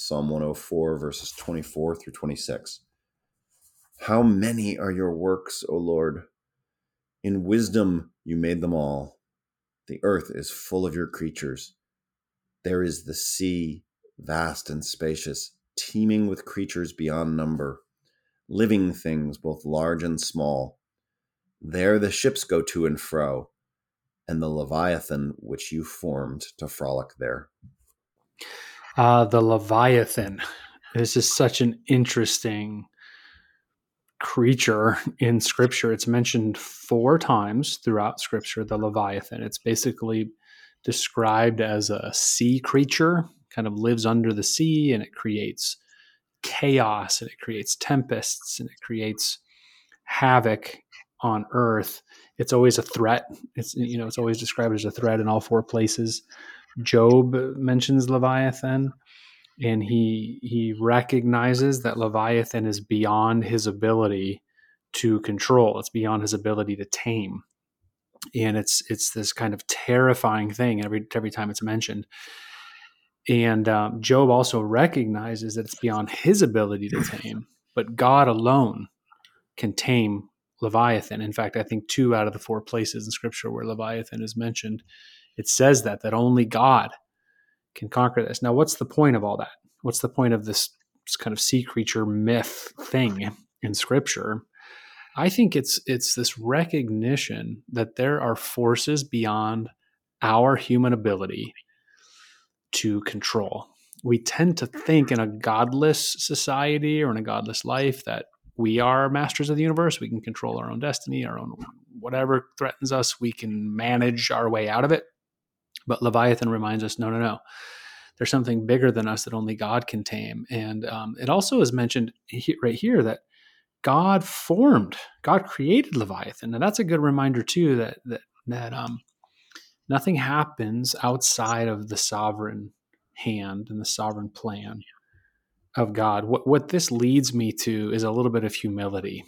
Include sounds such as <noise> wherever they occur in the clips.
Psalm 104, verses 24 through 26. How many are your works, O Lord? In wisdom you made them all. The earth is full of your creatures. There is the sea, vast and spacious, teeming with creatures beyond number, living things both large and small. There the ships go to and fro, and the Leviathan which you formed to frolic there. Uh, the Leviathan. This is such an interesting creature in scripture. It's mentioned four times throughout scripture, the Leviathan. It's basically described as a sea creature, kind of lives under the sea and it creates chaos and it creates tempests and it creates havoc on earth. It's always a threat. It's you know, it's always described as a threat in all four places. Job mentions Leviathan and he he recognizes that Leviathan is beyond his ability to control. It's beyond his ability to tame, and it's it's this kind of terrifying thing every every time it's mentioned. And um, Job also recognizes that it's beyond his ability to tame, but God alone can tame Leviathan. In fact, I think two out of the four places in Scripture where Leviathan is mentioned, it says that that only God can conquer this. Now, what's the point of all that? What's the point of this, kind of sea creature myth thing in scripture? I think it's it's this recognition that there are forces beyond our human ability to control. We tend to think in a godless society or in a godless life that we are masters of the universe. We can control our own destiny, our own whatever threatens us, we can manage our way out of it. But Leviathan reminds us no, no, no. There's something bigger than us that only God can tame. And um, it also is mentioned right here that God formed, God created Leviathan. And that's a good reminder, too, that, that, that um, nothing happens outside of the sovereign hand and the sovereign plan of God. What, what this leads me to is a little bit of humility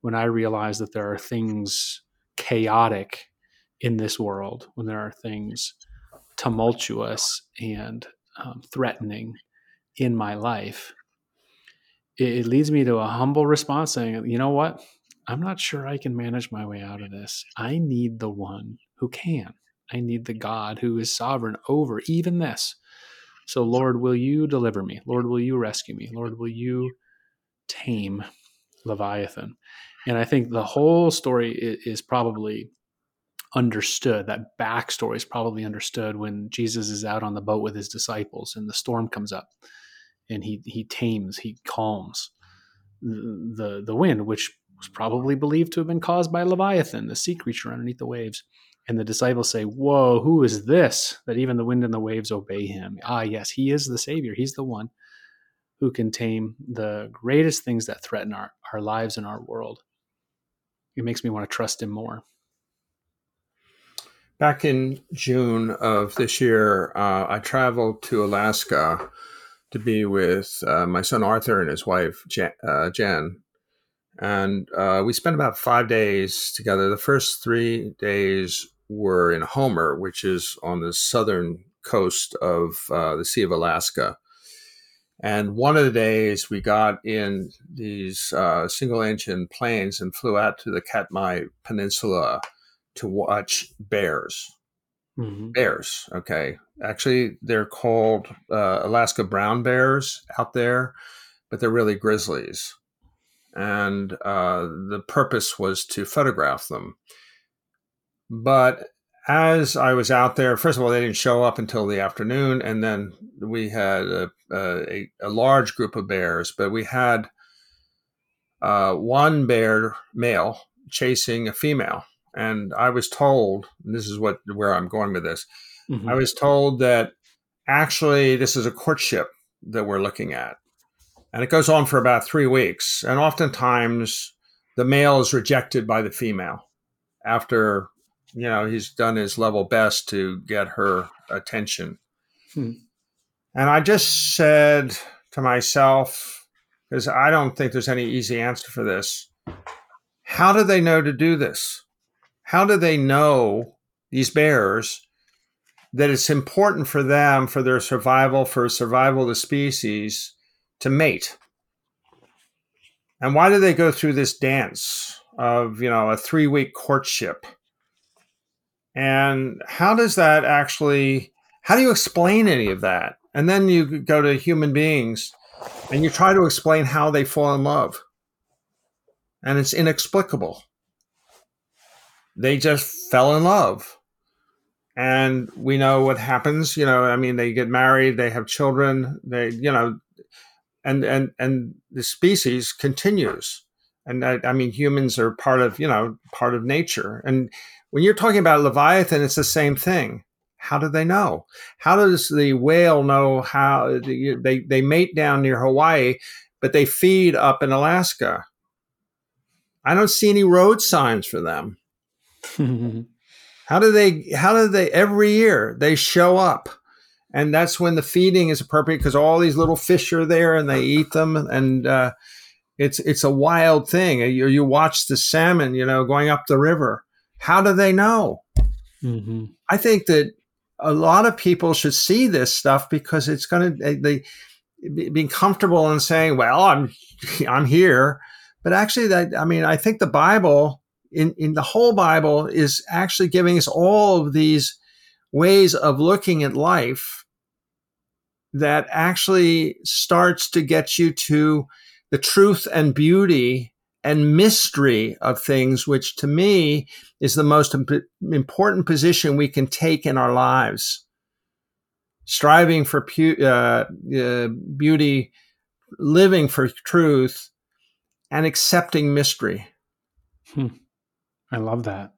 when I realize that there are things chaotic in this world, when there are things tumultuous and um, threatening in my life, it, it leads me to a humble response saying, you know what? I'm not sure I can manage my way out of this. I need the one who can. I need the God who is sovereign over even this. So, Lord, will you deliver me? Lord, will you rescue me? Lord, will you tame Leviathan? And I think the whole story is probably understood. That backstory is probably understood when Jesus is out on the boat with his disciples and the storm comes up, and he he tames, he calms the the, wind, which was probably believed to have been caused by Leviathan, the sea creature underneath the waves. And the disciples say, Whoa, who is this that even the wind and the waves obey him? Ah, yes, he is the Savior. He's the one who can tame the greatest things that threaten our, our lives and our world. It makes me want to trust him more. Back in June of this year, uh, I traveled to Alaska to be with uh, my son Arthur and his wife Jen. Uh, Jen. And uh, we spent about five days together. The first three days were in Homer, which is on the southern coast of uh, the Sea of Alaska. And one of the days we got in these uh, single engine planes and flew out to the Katmai Peninsula to watch bears. Mm-hmm. Bears, okay. Actually, they're called uh, Alaska brown bears out there, but they're really grizzlies. And uh, the purpose was to photograph them. But as I was out there, first of all, they didn't show up until the afternoon, and then we had a, a, a large group of bears. But we had uh, one bear male chasing a female, and I was told, this is what where I'm going with this. Mm-hmm. I was told that actually this is a courtship that we're looking at, and it goes on for about three weeks. And oftentimes, the male is rejected by the female after you know he's done his level best to get her attention. Hmm. And I just said to myself, because I don't think there's any easy answer for this. How do they know to do this? How do they know these bears that it's important for them, for their survival, for survival of the species, to mate. And why do they go through this dance of, you know, a three week courtship? And how does that actually, how do you explain any of that? And then you go to human beings and you try to explain how they fall in love. And it's inexplicable. They just fell in love. And we know what happens, you know, I mean they get married, they have children, they you know and and and the species continues. And I, I mean humans are part of, you know, part of nature. And when you're talking about Leviathan, it's the same thing how do they know? How does the whale know how they, they mate down near Hawaii, but they feed up in Alaska? I don't see any road signs for them. <laughs> how do they, how do they, every year they show up? And that's when the feeding is appropriate because all these little fish are there and they eat them. And, uh, it's, it's a wild thing. You, you watch the salmon, you know, going up the river. How do they know? Mm-hmm. I think that a lot of people should see this stuff because it's going to they being comfortable in saying, "Well, I'm <laughs> I'm here," but actually, that I mean, I think the Bible in in the whole Bible is actually giving us all of these ways of looking at life that actually starts to get you to the truth and beauty and mystery of things, which to me is the most imp- important position we can take in our lives. Striving for pu- uh, uh, beauty, living for truth, and accepting mystery. Hmm. I love that.